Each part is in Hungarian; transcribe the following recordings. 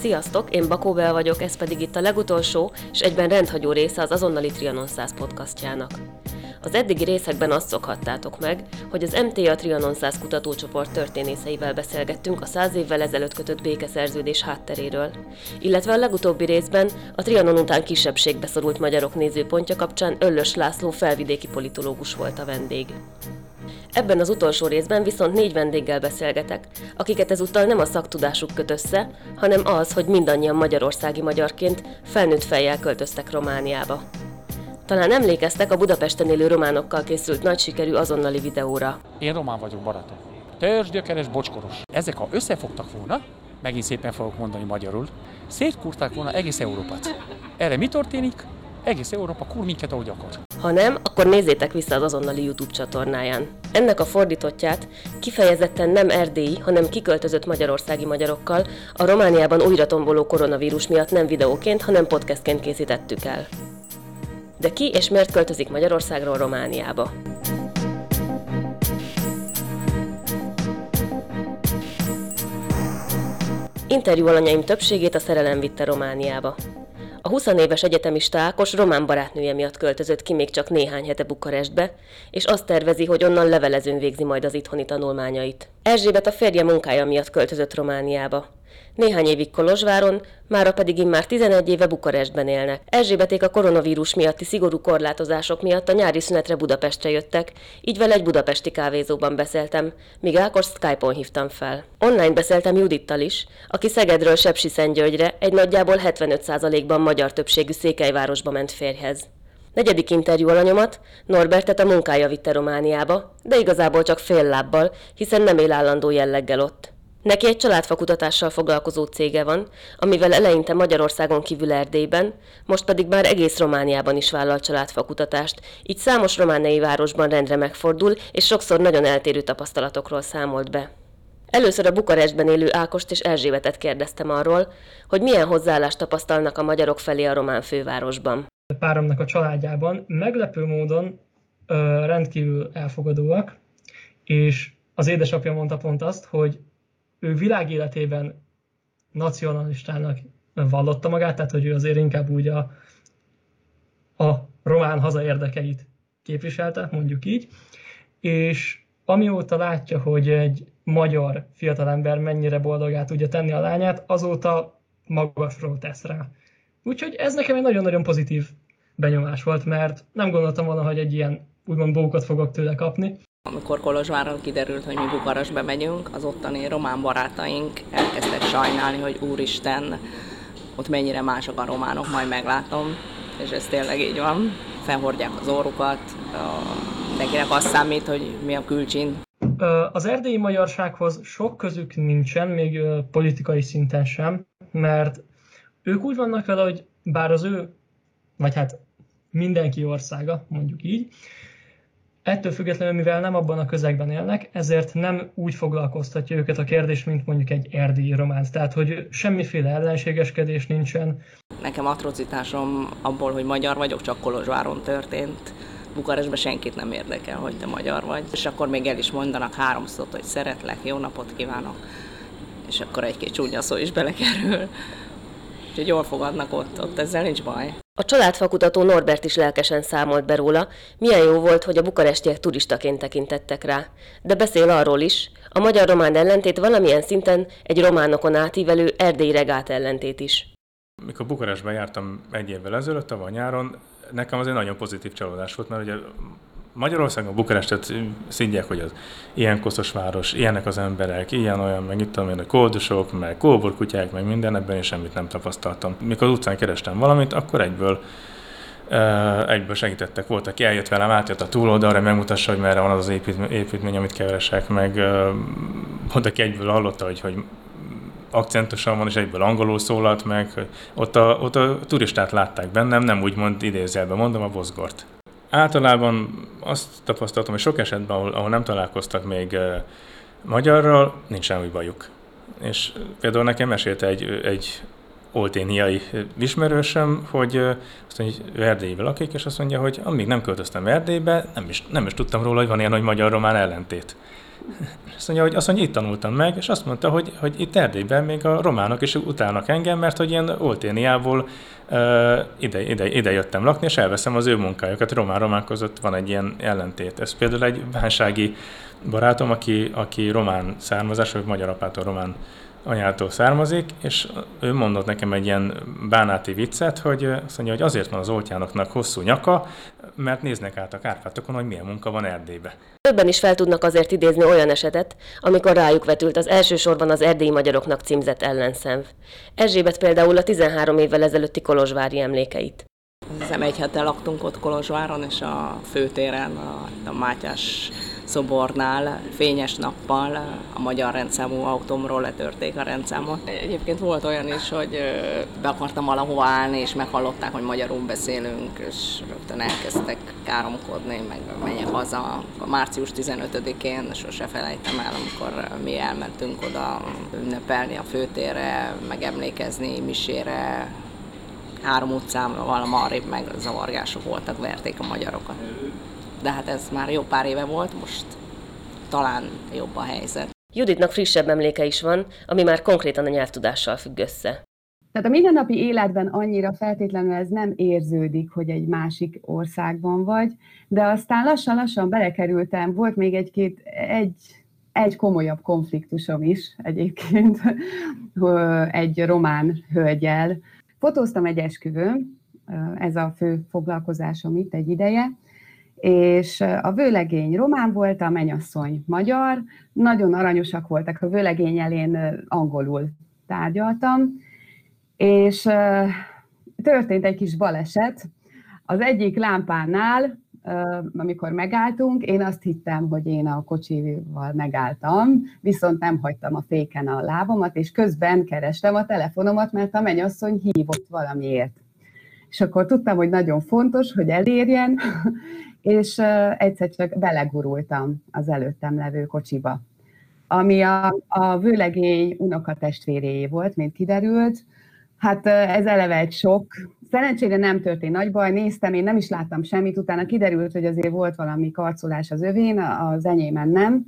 Sziasztok, én Bakó Bel vagyok, ez pedig itt a legutolsó és egyben rendhagyó része az azonnali Trianon 100 podcastjának. Az eddigi részekben azt szokhattátok meg, hogy az MTA Trianon 100 kutatócsoport történészeivel beszélgettünk a száz évvel ezelőtt kötött békeszerződés hátteréről, illetve a legutóbbi részben a Trianon után kisebbségbe szorult magyarok nézőpontja kapcsán Öllös László felvidéki politológus volt a vendég. Ebben az utolsó részben viszont négy vendéggel beszélgetek, akiket ezúttal nem a szaktudásuk köt össze, hanem az, hogy mindannyian magyarországi magyarként felnőtt fejjel költöztek Romániába. Talán emlékeztek a Budapesten élő románokkal készült nagy sikerű azonnali videóra. Én román vagyok, barátom. Törzsgyökeres, bocskoros. Ezek, ha összefogtak volna, megint szépen fogok mondani magyarul, szétkurták volna egész Európát. Erre mi történik? Egész Európa kur minket, ahogy akar. Ha nem, akkor nézzétek vissza az azonnali YouTube csatornáján. Ennek a fordítottját kifejezetten nem erdélyi, hanem kiköltözött magyarországi magyarokkal a Romániában újra tomboló koronavírus miatt nem videóként, hanem podcastként készítettük el. De ki és miért költözik Magyarországról Romániába? Interjú alanyaim többségét a szerelem vitte Romániába. A 20 éves egyetemista Ákos román barátnője miatt költözött ki még csak néhány hete Bukarestbe, és azt tervezi, hogy onnan levelezőn végzi majd az itthoni tanulmányait. Erzsébet a férje munkája miatt költözött Romániába. Néhány évig Kolozsváron, mára pedig immár 11 éve Bukarestben élnek. Erzsébeték a koronavírus miatti szigorú korlátozások miatt a nyári szünetre Budapestre jöttek, így vele egy budapesti kávézóban beszéltem, míg Ákos Skype-on hívtam fel. Online beszéltem Judittal is, aki Szegedről Sepsiszentgyörgyre egy nagyjából 75%-ban magyar többségű Székelyvárosba ment férjhez. Negyedik interjú alanyomat Norbertet a munkája vitte Romániába, de igazából csak fél lábbal, hiszen nem él állandó jelleggel ott. Neki egy családfakutatással foglalkozó cége van, amivel eleinte Magyarországon kívül Erdélyben, most pedig már egész Romániában is vállal családfakutatást, így számos romániai városban rendre megfordul, és sokszor nagyon eltérő tapasztalatokról számolt be. Először a Bukarestben élő Ákost és Erzsébetet kérdeztem arról, hogy milyen hozzáállást tapasztalnak a magyarok felé a román fővárosban. A páromnak a családjában meglepő módon ö, rendkívül elfogadóak, és az édesapja mondta pont azt, hogy ő világéletében nacionalistának vallotta magát, tehát hogy ő azért inkább úgy a, a román haza érdekeit képviselte, mondjuk így, és amióta látja, hogy egy magyar fiatalember mennyire boldogát tudja tenni a lányát, azóta magasról tesz rá. Úgyhogy ez nekem egy nagyon-nagyon pozitív benyomás volt, mert nem gondoltam volna, hogy egy ilyen úgymond bókot fogok tőle kapni. Amikor Kolozsváron kiderült, hogy mi Bukarestbe megyünk, az ottani román barátaink elkezdtek sajnálni, hogy úristen, ott mennyire mások a románok, majd meglátom, és ez tényleg így van. Felhordják az órukat, mindenkinek azt számít, hogy mi a külcsin. Az erdélyi magyarsághoz sok közük nincsen, még politikai szinten sem, mert ők úgy vannak vele, hogy bár az ő, vagy hát mindenki országa, mondjuk így, Ettől függetlenül, mivel nem abban a közegben élnek, ezért nem úgy foglalkoztatja őket a kérdés, mint mondjuk egy erdélyi románc. Tehát, hogy semmiféle ellenségeskedés nincsen. Nekem atrocitásom abból, hogy magyar vagyok, csak Kolozsváron történt. Bukarestben senkit nem érdekel, hogy te magyar vagy. És akkor még el is mondanak háromszor, hogy szeretlek, jó napot kívánok. És akkor egy-két csúnya szó is belekerül. Úgyhogy jól fogadnak ott, ott ezzel nincs baj. A családfakutató Norbert is lelkesen számolt be róla, milyen jó volt, hogy a bukarestiek turistaként tekintettek rá. De beszél arról is, a magyar-román ellentét valamilyen szinten egy románokon átívelő erdélyi regát ellentét is. Mikor Bukarestben jártam egy évvel ezelőtt, tavaly nyáron, nekem az egy nagyon pozitív csalódás volt, mert ugye Magyarországon Bukarestet szintják, hogy az ilyen koszos város, ilyenek az emberek, ilyen olyan, meg itt tudom én, a koldusok, meg kóborkutyák, meg minden, ebben én semmit nem tapasztaltam. Mikor az utcán kerestem valamit, akkor egyből egyből segítettek, volt, aki eljött velem, átjött a túloldalra, megmutassa, hogy merre van az az építmény, építmény amit keresek, meg volt, aki egyből hallotta, hogy, hogy akcentusan van, és egyből angolul szólalt meg, ott a, ott a turistát látták bennem, nem úgy mond idézelben mondom, a bozgort. Általában azt tapasztaltam, hogy sok esetben, ahol, ahol nem találkoztak még magyarral, nincs semmi bajuk. És például nekem mesélte egy, egy olténiai ismerősöm, hogy azt mondja, hogy Erdélyben lakik, és azt mondja, hogy amíg nem költöztem Erdélybe, nem is, nem is tudtam róla, hogy van ilyen, hogy magyar-román ellentét. Azt mondja, hogy, azt mondja, itt tanultam meg, és azt mondta, hogy, hogy itt Erdélyben még a románok is utálnak engem, mert hogy ilyen Olténiából uh, ide, ide, ide jöttem lakni, és elveszem az ő munkájukat. Román-román között van egy ilyen ellentét. Ez például egy bánsági barátom, aki, aki román származás, vagy magyar apától román anyától származik, és ő mondott nekem egy ilyen bánáti viccet, hogy azt mondja, hogy azért van az oltjánoknak hosszú nyaka, mert néznek át a Kárpátokon, hogy milyen munka van Erdélybe. Többen is fel tudnak azért idézni olyan esetet, amikor rájuk vetült az elsősorban az erdélyi magyaroknak címzett ellenszenv. Erzsébet például a 13 évvel ezelőtti kolozsvári emlékeit. Hiszem egy hete laktunk ott Kolozsváron, és a főtéren, a, a Mátyás szobornál fényes nappal a magyar rendszámú autómról letörték a rendszámot. Egyébként volt olyan is, hogy be akartam valahova állni, és meghallották, hogy magyarul beszélünk, és rögtön elkezdtek káromkodni, meg menjek haza. Március 15-én sose felejtem el, amikor mi elmentünk oda ünnepelni a főtérre, megemlékezni misére, három utcán valamarrébb meg zavargások voltak, verték a magyarokat de hát ez már jó pár éve volt, most talán jobb a helyzet. Juditnak frissebb emléke is van, ami már konkrétan a nyelvtudással függ össze. Tehát a mindennapi életben annyira feltétlenül ez nem érződik, hogy egy másik országban vagy, de aztán lassan-lassan belekerültem, volt még egy-két, egy, egy komolyabb konfliktusom is egyébként, egy román hölgyel. Fotóztam egy esküvőn, ez a fő foglalkozásom itt egy ideje, és a vőlegény román volt, a menyasszony magyar, nagyon aranyosak voltak, a vőlegény elén angolul tárgyaltam, és történt egy kis baleset. Az egyik lámpánál, amikor megálltunk, én azt hittem, hogy én a kocsival megálltam, viszont nem hagytam a féken a lábamat, és közben kerestem a telefonomat, mert a mennyasszony hívott valamiért. És akkor tudtam, hogy nagyon fontos, hogy elérjen, és egyszer csak belegurultam az előttem levő kocsiba, ami a, a vőlegény unokatestvéréjé volt, mint kiderült. Hát ez eleve egy sok. Szerencsére nem történt nagy baj, néztem, én nem is láttam semmit, utána kiderült, hogy azért volt valami karcolás az övén, az enyémen nem.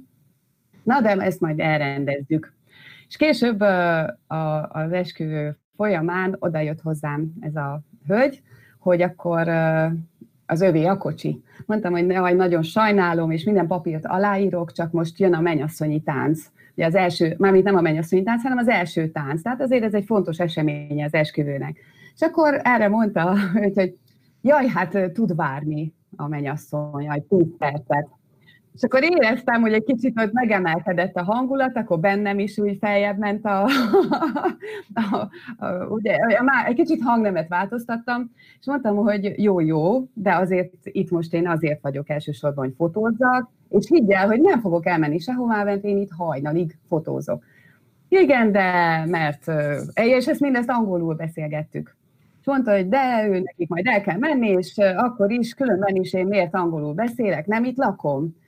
Na, de ezt majd elrendezzük. És később az esküvő folyamán oda jött hozzám ez a hölgy, hogy akkor az övé a kocsi. Mondtam, hogy ne, nagyon sajnálom, és minden papírt aláírok, csak most jön a mennyasszonyi tánc. Ugye az első, mármint nem a mennyasszonyi tánc, hanem az első tánc. Tehát azért ez egy fontos esemény az esküvőnek. És akkor erre mondta, hogy, hogy jaj, hát tud várni a mennyasszony, egy 10 percet. És akkor éreztem, hogy egy kicsit ott megemelkedett a hangulat, akkor bennem is úgy feljebb ment a, a, a, ugye, már egy kicsit hangnemet változtattam, és mondtam, hogy jó-jó, de azért itt most én azért vagyok elsősorban, hogy fotózzak, és higgy el, hogy nem fogok elmenni sehová, mert én itt hajnalig fotózok. Igen, de mert, és ezt mindezt angolul beszélgettük. És mondta, hogy de ő nekik majd el kell menni, és akkor is, különben is én miért angolul beszélek, nem itt lakom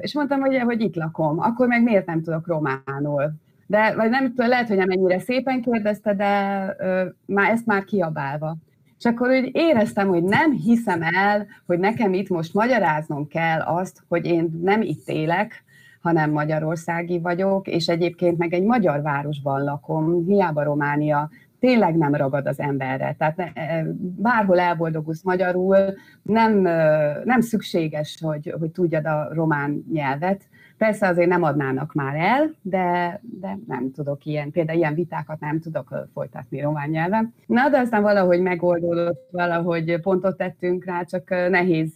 és mondtam, hogy, hogy itt lakom, akkor meg miért nem tudok románul? De, vagy nem tudom, lehet, hogy nem ennyire szépen kérdezte, de ö, már ezt már kiabálva. És akkor úgy éreztem, hogy nem hiszem el, hogy nekem itt most magyaráznom kell azt, hogy én nem itt élek, hanem magyarországi vagyok, és egyébként meg egy magyar városban lakom, hiába Románia tényleg nem ragad az emberre. Tehát e, bárhol elboldogulsz magyarul, nem, nem szükséges, hogy, hogy tudjad a román nyelvet, Persze azért nem adnának már el, de, de nem tudok ilyen, például ilyen vitákat nem tudok folytatni román nyelven. Na, de aztán valahogy megoldódott, valahogy pontot tettünk rá, csak nehéz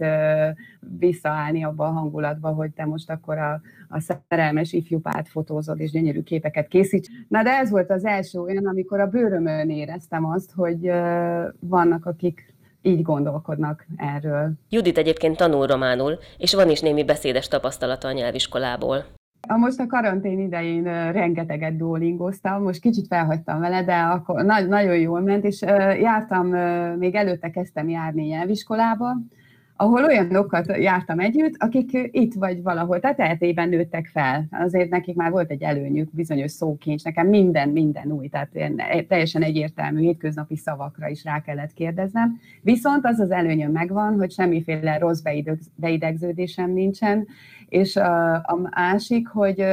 visszaállni abba a hangulatba, hogy te most akkor a, a szerelmes ifjúpát fotózod, és gyönyörű képeket készíts. Na, de ez volt az első olyan, amikor a bőrömön éreztem azt, hogy vannak, akik így gondolkodnak erről. Judit egyébként tanul románul, és van is némi beszédes tapasztalata a nyelviskolából. A most a karantén idején rengeteget duolingoztam, most kicsit felhagytam vele, de akkor nagyon jól ment, és jártam, még előtte kezdtem járni nyelviskolába, ahol olyanokat jártam együtt, akik itt vagy valahol, tehát tehetében nőttek fel. Azért nekik már volt egy előnyük, bizonyos szókincs, nekem minden, minden új, tehát teljesen egyértelmű hétköznapi szavakra is rá kellett kérdeznem. Viszont az az előnyöm megvan, hogy semmiféle rossz beidegződésem nincsen, és a, a másik, hogy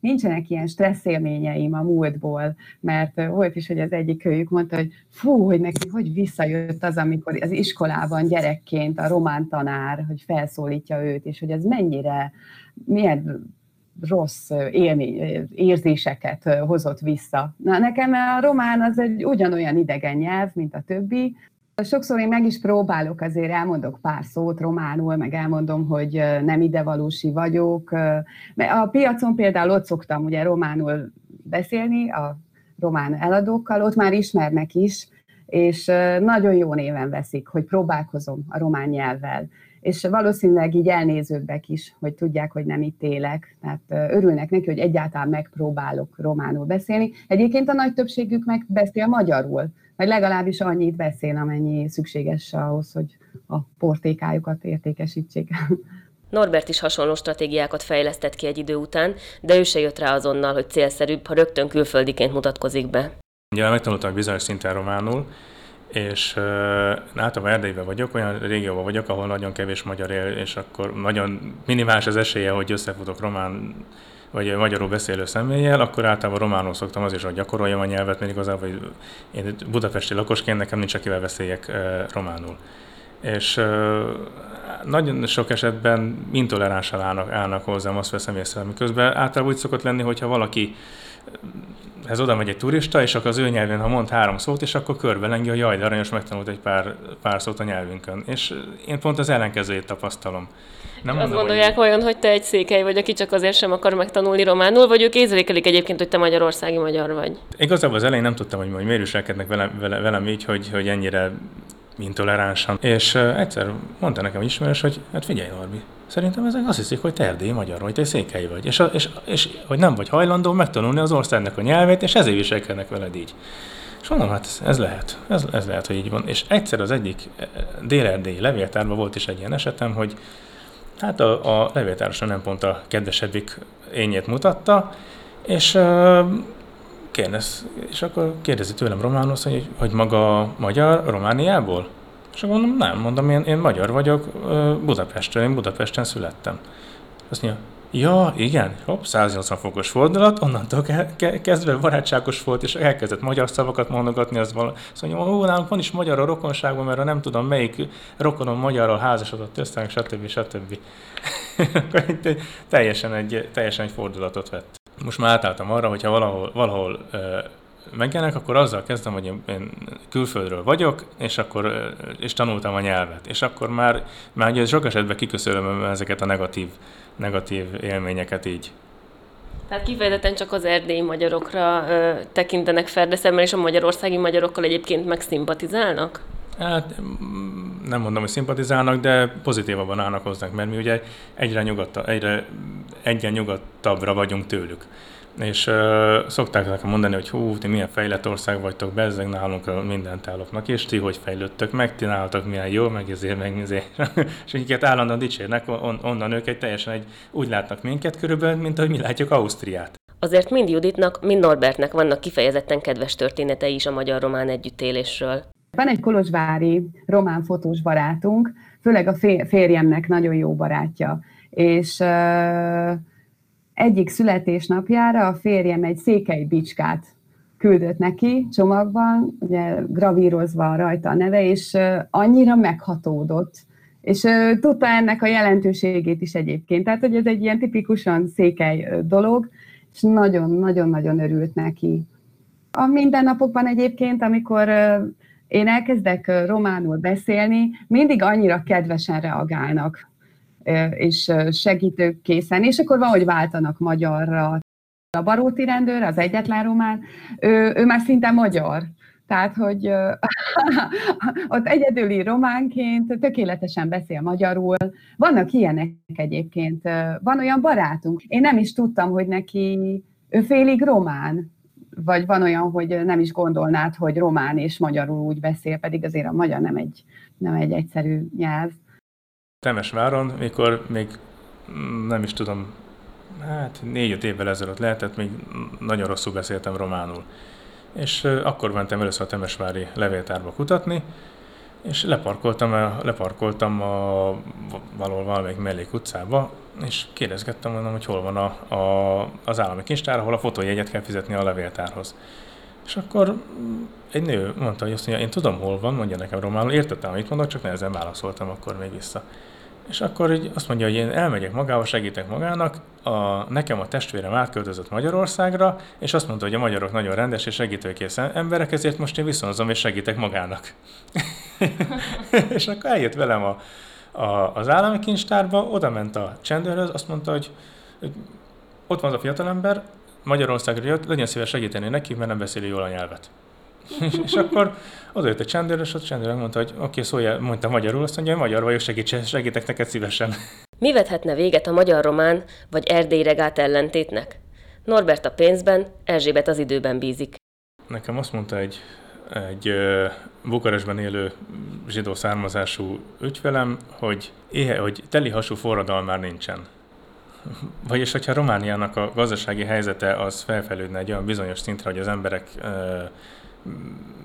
nincsenek ilyen stressz élményeim a múltból, mert volt is, hogy az egyik őjük mondta, hogy fú, hogy neki hogy visszajött az, amikor az iskolában gyerekként a román tanár, hogy felszólítja őt, és hogy ez mennyire, milyen rossz élmény, érzéseket hozott vissza. Na, nekem a román az egy ugyanolyan idegen nyelv, mint a többi, Sokszor én meg is próbálok, azért elmondok pár szót románul, meg elmondom, hogy nem idevalósi vagyok. A piacon például ott szoktam ugye románul beszélni, a román eladókkal, ott már ismernek is, és nagyon jó néven veszik, hogy próbálkozom a román nyelvvel. És valószínűleg így elnézőbbek is, hogy tudják, hogy nem itt élek. Tehát örülnek neki, hogy egyáltalán megpróbálok románul beszélni. Egyébként a nagy többségük meg beszél magyarul vagy legalábbis annyit beszél, amennyi szükséges ahhoz, hogy a portékájukat értékesítsék. Norbert is hasonló stratégiákat fejlesztett ki egy idő után, de ő se jött rá azonnal, hogy célszerűbb, ha rögtön külföldiként mutatkozik be. Ugye megtanultam bizonyos szinten románul, és uh, általában Erdélyben vagyok, olyan régióban vagyok, ahol nagyon kevés magyar él, és akkor nagyon minimális az esélye, hogy összefutok román vagy magyarul beszélő személlyel, akkor általában románul szoktam az is, hogy gyakoroljam a nyelvet, mert igazából hogy én budapesti lakosként nekem nincs akivel beszéljek románul. És nagyon sok esetben intoleránsan állnak, állnak hozzám, azt veszem észre, miközben általában úgy szokott lenni, hogyha valaki ez oda megy egy turista, és akkor az ő nyelvén, ha mond három szót, és akkor körbelengi, hogy jaj, de aranyos, megtanult egy pár, pár szót a nyelvünkön. És én pont az ellenkezőjét tapasztalom. Nem azt mondom, gondolják hogy... olyan, hogy te egy székely vagy, aki csak azért sem akar megtanulni románul, vagy ők érzékelik egyébként, hogy te magyarországi magyar vagy? Igazából az elején nem tudtam, hogy, hogy miért viselkednek velem, velem, velem így, hogy, hogy ennyire intoleránsan. És uh, egyszer mondta nekem ismerős, hogy hát figyelj Norbi, szerintem ezek azt hiszik, hogy te erdélyi magyar vagy, te székely vagy, és, és, és hogy nem vagy hajlandó megtanulni az országnak a nyelvét, és ezért viselkednek veled így. És mondom, hát ez lehet, ez, ez lehet, hogy így van. És egyszer az egyik dél-erdélyi levéltárban volt is egy ilyen esetem, hogy Hát a, a levéltársa nem pont a kedvesebbik ényét mutatta, és uh, kérdez, és akkor kérdezi tőlem Románusz, hogy, hogy maga magyar Romániából? És akkor mondom, nem, mondom, én, én magyar vagyok Budapestről, én Budapesten születtem. Azt mondja, Ja, igen, hopp, 180 fokos fordulat, onnantól ke- kezdve barátságos volt, és elkezdett magyar szavakat mondogatni, az val- azt mondja, ó, nálunk van is magyar a rokonságban, mert nem tudom melyik rokonom magyarral házasodott össze, stb. stb. teljesen, egy, teljesen egy fordulatot vett. Most már átálltam arra, hogyha valahol, valahol megjelennek, akkor azzal kezdem, hogy én külföldről vagyok, és akkor és tanultam a nyelvet. És akkor már, már ugye sok esetben kiköszönöm ezeket a negatív, negatív élményeket így. Tehát kifejezetten csak az erdélyi magyarokra ö, tekintenek ferdeszemmel, és a magyarországi magyarokkal egyébként megszimpatizálnak? Hát nem mondom, hogy szimpatizálnak, de pozitívabban állnak hozzánk, mert mi ugye egyre, nyugodta, egyre egyen nyugodtabbra vagyunk tőlük és uh, szokták nekem mondani, hogy hú, ti milyen fejlett ország vagytok, bezzeg nálunk a mindent álloknak, és ti hogy fejlődtök meg, ti nálatok milyen jó, meg ezért, meg ezért. és akiket állandóan dicsérnek, on, onnan ők egy teljesen egy, úgy látnak minket körülbelül, mint ahogy mi látjuk Ausztriát. Azért mind Juditnak, mind Norbertnek vannak kifejezetten kedves történetei is a magyar-román együttélésről. Van egy kolozsvári román fotós barátunk, főleg a férjemnek nagyon jó barátja, és uh, egyik születésnapjára a férjem egy székely bicskát küldött neki csomagban, ugye gravírozva rajta a neve, és annyira meghatódott, és tudta ennek a jelentőségét is egyébként. Tehát, hogy ez egy ilyen tipikusan székely dolog, és nagyon-nagyon-nagyon örült neki. A mindennapokban egyébként, amikor én elkezdek románul beszélni, mindig annyira kedvesen reagálnak és segítőkészen, és akkor van, hogy váltanak magyarra. A baróti rendőr, az egyetlen román, ő, ő már szinte magyar. Tehát, hogy ott egyedüli románként tökéletesen beszél magyarul. Vannak ilyenek egyébként. Van olyan barátunk. Én nem is tudtam, hogy neki ő félig román. Vagy van olyan, hogy nem is gondolnád, hogy román és magyarul úgy beszél, pedig azért a magyar nem egy, nem egy egyszerű nyelv. Temesváron, mikor még nem is tudom, hát négy-öt évvel ezelőtt lehetett, még nagyon rosszul beszéltem románul. És akkor mentem először a Temesvári levéltárba kutatni, és leparkoltam, leparkoltam a, valahol valamelyik mellék utcába, és kérdezgettem mondom, hogy hol van a, a, az állami kincstár, ahol a fotójegyet kell fizetni a levéltárhoz. És akkor egy nő mondta, hogy azt mondja, én tudom, hol van, mondja nekem románul, értettem, amit mondok, csak nehezen válaszoltam akkor még vissza. És akkor így azt mondja, hogy én elmegyek magával, segítek magának, a, nekem a testvérem átköltözött Magyarországra, és azt mondta, hogy a magyarok nagyon rendes és segítőkész emberek, ezért most én viszonzom és segítek magának. és akkor eljött velem a, a, az állami kincstárba, oda ment a csendőrhöz, azt mondta, hogy, hogy ott van az a fiatalember, Magyarországra jött, legyen szíves segíteni neki, mert nem beszéli jól a nyelvet. és akkor oda jött a csendőr, és a csendőr mondta, hogy oké, okay, szólja, mondta magyarul, azt mondja, hogy magyar vagyok, segíts, segítek neked szívesen. Mi vethetne véget a magyar-román vagy erdély regát ellentétnek? Norbert a pénzben, Erzsébet az időben bízik. Nekem azt mondta egy, egy Bukarestben élő zsidó származású ügyfelem, hogy, éhe, hogy teli hasú forradalom már nincsen. Vagyis, hogyha Romániának a gazdasági helyzete az felfelődne egy olyan bizonyos szintre, hogy az emberek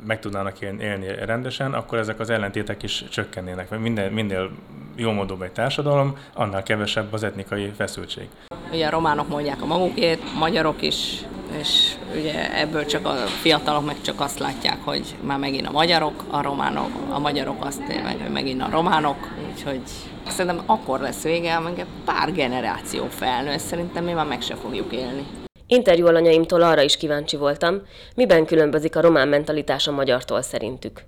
meg tudnának élni rendesen, akkor ezek az ellentétek is csökkennének. Mert minél, minél jómódúbb egy társadalom, annál kevesebb az etnikai feszültség. Ugye a románok mondják a magukét, a magyarok is, és ugye ebből csak a fiatalok meg csak azt látják, hogy már megint a magyarok, a románok, a magyarok azt tényleg, hogy megint a románok, úgyhogy szerintem akkor lesz vége, amikor pár generáció felnő, szerintem mi már meg se fogjuk élni. Interjú alanyaimtól arra is kíváncsi voltam, miben különbözik a román mentalitás a magyartól szerintük.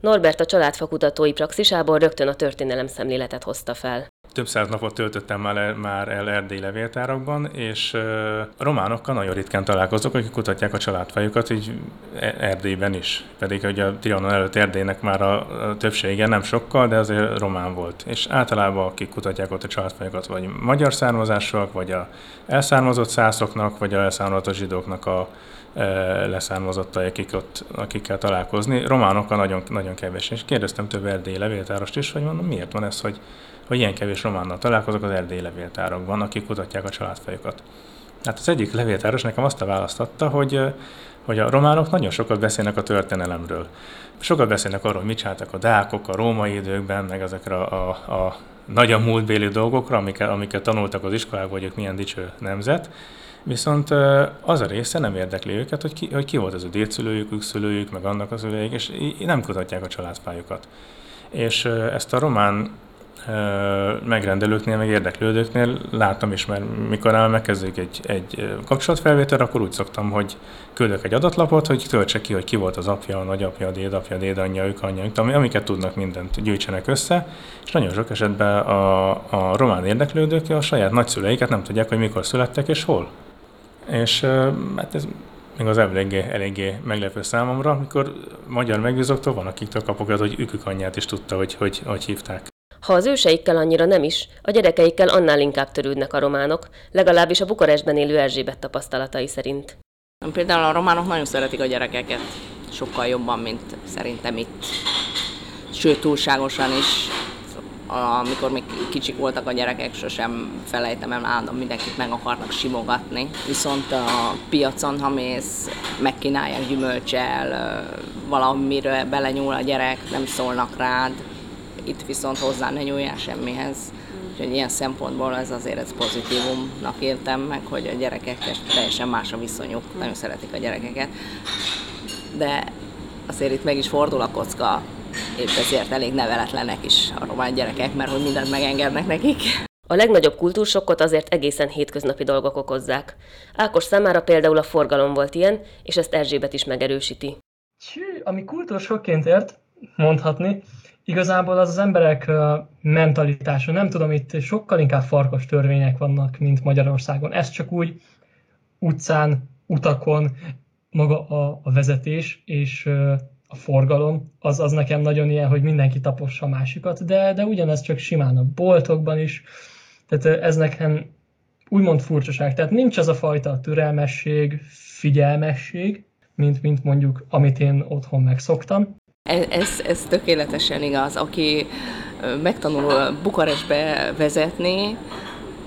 Norbert a családfakutatói praxisából rögtön a történelem szemléletet hozta fel több száz napot töltöttem már el, már el erdély levéltárakban, és a románokkal nagyon ritkán találkozok, akik kutatják a családfajukat, így e, Erdélyben is. Pedig hogy a Trianon előtt Erdélynek már a, többsége nem sokkal, de azért román volt. És általában akik kutatják ott a családfajukat, vagy magyar származásúak, vagy a elszármazott szászoknak, vagy a elszármazott zsidóknak a leszármazottai, akik ott, akikkel találkozni. Románokkal nagyon, nagyon kevés. És kérdeztem több erdélyi levéltárost is, hogy mondom, miért van ez, hogy hogy ilyen kevés románnal találkozok az erdélyi levéltárakban, akik kutatják a családfajokat. Hát az egyik levéltáros nekem azt a választotta, hogy, hogy a románok nagyon sokat beszélnek a történelemről. Sokat beszélnek arról, hogy mit csináltak a dákok a római időkben, meg ezekre a, a, a nagyon múltbéli dolgokra, amiket, amiket tanultak az iskolában, hogy ők milyen dicső nemzet. Viszont az a része nem érdekli őket, hogy ki, hogy ki volt az a dédszülőjük, szülőjük, meg annak az szülőjük, és nem kutatják a családfájukat. És ezt a román megrendelőknél, meg érdeklődőknél látom is, mert mikor megkezdődik egy, egy kapcsolatfelvétel, akkor úgy szoktam, hogy küldök egy adatlapot, hogy töltse ki, hogy ki volt az apja, a nagyapja, a dédapja, a dédanyja, ők, anyja, amiket tudnak mindent gyűjtsenek össze, és nagyon sok esetben a, a román érdeklődők a saját nagyszüleiket nem tudják, hogy mikor születtek és hol. És hát ez még az eléggé, eléggé meglepő számomra, amikor magyar megbízoktól van, akiktől kapok hogy ükük anyját is tudta, hogy, hogy, hogy hívták. Ha az őseikkel annyira nem is, a gyerekeikkel annál inkább törődnek a románok, legalábbis a Bukarestben élő Erzsébet tapasztalatai szerint. Például a románok nagyon szeretik a gyerekeket, sokkal jobban, mint szerintem itt. Sőt, túlságosan is. Amikor még kicsik voltak a gyerekek, sosem felejtem el, állandóan mindenkit meg akarnak simogatni. Viszont a piacon, ha mész, megkínálják gyümölcsel, valamire belenyúl a gyerek, nem szólnak rád, itt viszont hozzá ne nyúljál semmihez. Úgyhogy ilyen szempontból ez azért ez pozitívumnak éltem meg, hogy a gyerekekkel teljesen más a viszonyuk, nagyon szeretik a gyerekeket. De azért itt meg is fordul a kocka, épp ezért elég neveletlenek is a román gyerekek, mert hogy mindent megengednek nekik. A legnagyobb kultúrsokkot azért egészen hétköznapi dolgok okozzák. Ákos számára például a forgalom volt ilyen, és ezt Erzsébet is megerősíti. Csű, ami kultúrsokként ért, mondhatni, igazából az az emberek mentalitása, nem tudom, itt sokkal inkább farkas törvények vannak, mint Magyarországon. Ez csak úgy utcán, utakon, maga a, a vezetés és a forgalom, az, az nekem nagyon ilyen, hogy mindenki tapossa másikat, de, de ugyanez csak simán a boltokban is. Tehát ez nekem úgymond furcsaság. Tehát nincs az a fajta türelmesség, figyelmesség, mint, mint mondjuk, amit én otthon megszoktam. Ez, ez, tökéletesen igaz. Aki megtanul Bukarestbe vezetni,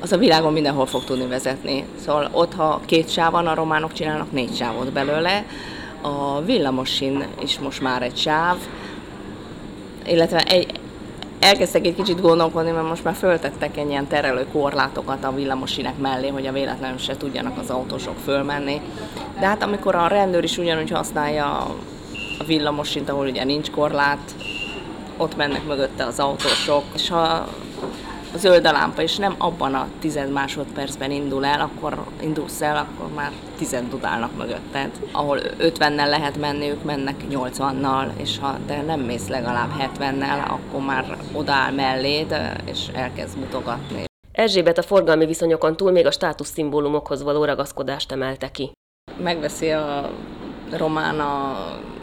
az a világon mindenhol fog tudni vezetni. Szóval ott, ha két sáv van, a románok csinálnak négy sávot belőle, a villamosin is most már egy sáv, illetve egy, elkezdtek egy kicsit gondolkodni, mert most már föltettek egy ilyen terelő korlátokat a villamosinek mellé, hogy a véletlenül se tudjanak az autósok fölmenni. De hát amikor a rendőr is ugyanúgy használja a villamosint, ahol ugye nincs korlát, ott mennek mögötte az autósok, és ha a zöld a lámpa, és nem abban a tized másodpercben indul el, akkor indulsz el, akkor már tized dudálnak mögötted. Ahol 50-nel lehet menni, ők mennek 80-nal, és ha te nem mész legalább 70-nel, akkor már odáll melléd, és elkezd mutogatni. Erzsébet a forgalmi viszonyokon túl még a státuszszimbólumokhoz való ragaszkodást emelte ki. Megveszi a román a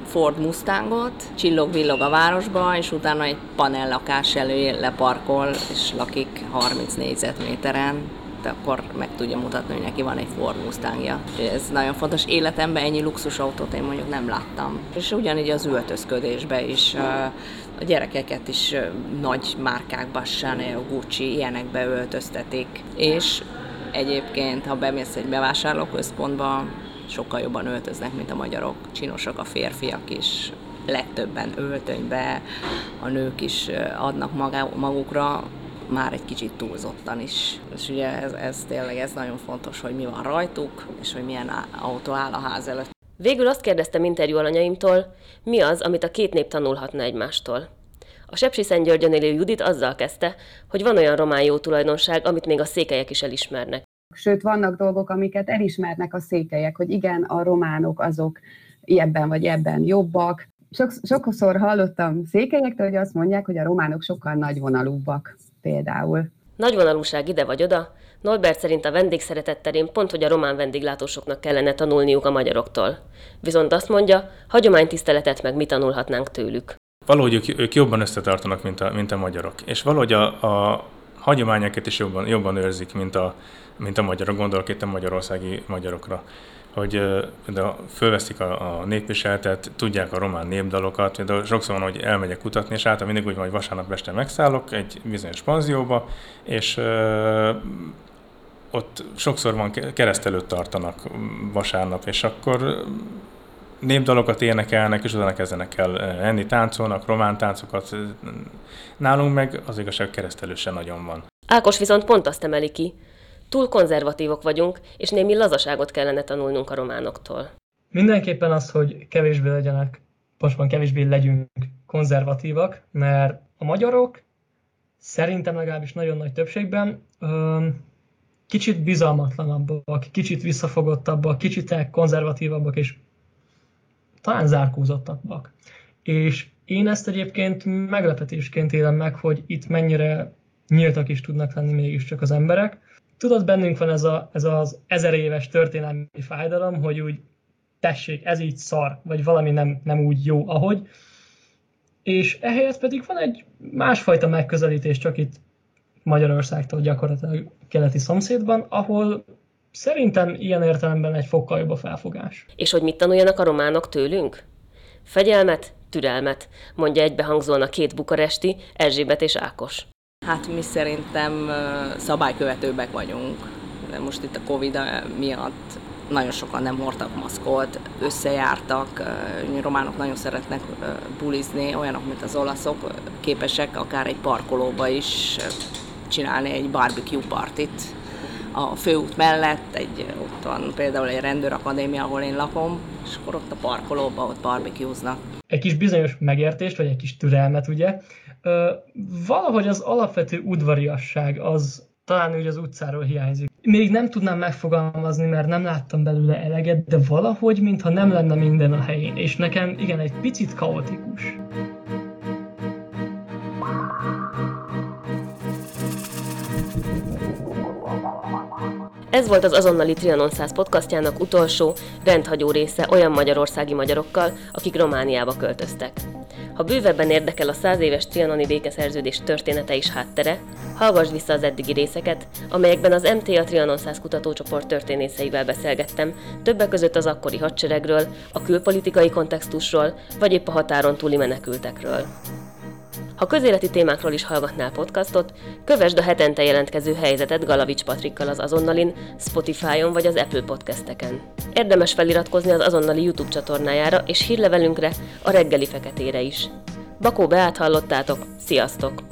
Ford Mustangot, csillog-villog a városba, és utána egy panellakás elé leparkol, és lakik 30 négyzetméteren, akkor meg tudja mutatni, hogy neki van egy Ford Mustangja. Ez nagyon fontos. Életemben ennyi luxusautót én mondjuk nem láttam. És ugyanígy az öltözködésbe is a gyerekeket is nagy márkákba, Chanel, Gucci, ilyenekbe öltöztetik. És egyébként, ha bemész egy bevásárlóközpontba, sokkal jobban öltöznek, mint a magyarok. Csinosak a férfiak is, legtöbben öltönybe, a nők is adnak magukra, már egy kicsit túlzottan is. És ugye ez, ez tényleg ez nagyon fontos, hogy mi van rajtuk, és hogy milyen autó áll a ház előtt. Végül azt kérdeztem interjú alanyaimtól, mi az, amit a két nép tanulhatna egymástól. A Sepsiszentgyörgyön élő Judit azzal kezdte, hogy van olyan román jó tulajdonság, amit még a székelyek is elismernek. Sőt, vannak dolgok, amiket elismernek a székelyek, hogy igen, a románok azok ebben vagy ebben jobbak. Sok, sokszor hallottam székelyektől, hogy azt mondják, hogy a románok sokkal nagyvonalúbbak például. Nagyvonalúság ide vagy oda, Norbert szerint a vendégszeretet terén pont, hogy a román vendéglátósoknak kellene tanulniuk a magyaroktól. Viszont azt mondja, hagyománytiszteletet meg mi tanulhatnánk tőlük. Valahogy ők, ők jobban összetartanak, mint a, mint a magyarok. És valahogy a, a hagyományokat is jobban, jobban őrzik, mint a, mint a magyarok, gondolok itt a magyarországi magyarokra, hogy de fölveszik a, a népviseletet, tudják a román népdalokat, de sokszor van, hogy elmegyek kutatni, és általában mindig úgy van, hogy vasárnap este megszállok egy bizonyos panzióba, és ö, ott sokszor van kereszt előtt tartanak vasárnap, és akkor népdalokat énekelnek, és utána kezdenek el enni, táncolnak, román táncokat. Nálunk meg az igazság keresztelő se nagyon van. Ákos viszont pont azt emeli ki, Túl konzervatívok vagyunk, és némi lazaságot kellene tanulnunk a románoktól. Mindenképpen az, hogy kevésbé legyenek, pontosabban kevésbé legyünk konzervatívak, mert a magyarok szerintem legalábbis nagyon nagy többségben kicsit bizalmatlanabbak, kicsit visszafogottabbak, kicsit konzervatívabbak, és talán zárkózottabbak. És én ezt egyébként meglepetésként élem meg, hogy itt mennyire nyíltak is tudnak lenni mégiscsak az emberek tudod, bennünk van ez, a, ez az ezer éves történelmi fájdalom, hogy úgy tessék, ez így szar, vagy valami nem, nem úgy jó, ahogy. És ehelyett pedig van egy másfajta megközelítés, csak itt Magyarországtól gyakorlatilag keleti szomszédban, ahol szerintem ilyen értelemben egy fokkal jobb a felfogás. És hogy mit tanuljanak a románok tőlünk? Fegyelmet, türelmet, mondja egybehangzóan a két bukaresti, Erzsébet és Ákos. Hát mi szerintem szabálykövetőbbek vagyunk. De most itt a Covid miatt nagyon sokan nem hordtak maszkot, összejártak, románok nagyon szeretnek bulizni, olyanok, mint az olaszok, képesek akár egy parkolóba is csinálni egy barbecue partit. A főút mellett egy, ott van például egy rendőrakadémia, ahol én lakom, és akkor ott a parkolóba ott barbecueznak. Egy kis bizonyos megértést, vagy egy kis türelmet, ugye, valahogy az alapvető udvariasság az talán úgy az utcáról hiányzik. Még nem tudnám megfogalmazni, mert nem láttam belőle eleget, de valahogy, mintha nem lenne minden a helyén, és nekem igen, egy picit kaotikus. Ez volt az azonnali Trianon 100 podcastjának utolsó, rendhagyó része olyan magyarországi magyarokkal, akik Romániába költöztek. Ha bővebben érdekel a száz éves trianoni békeszerződés története és háttere, hallgass vissza az eddigi részeket, amelyekben az MTA Trianon 100 kutatócsoport történészeivel beszélgettem, többek között az akkori hadseregről, a külpolitikai kontextusról, vagy épp a határon túli menekültekről. Ha közéleti témákról is hallgatnál podcastot, kövesd a hetente jelentkező helyzetet Galavics Patrikkal az Azonnalin, Spotify-on vagy az Apple podcasteken. Érdemes feliratkozni az Azonnali YouTube csatornájára és hírlevelünkre, a reggeli feketére is. Bakó Beát hallottátok, sziasztok!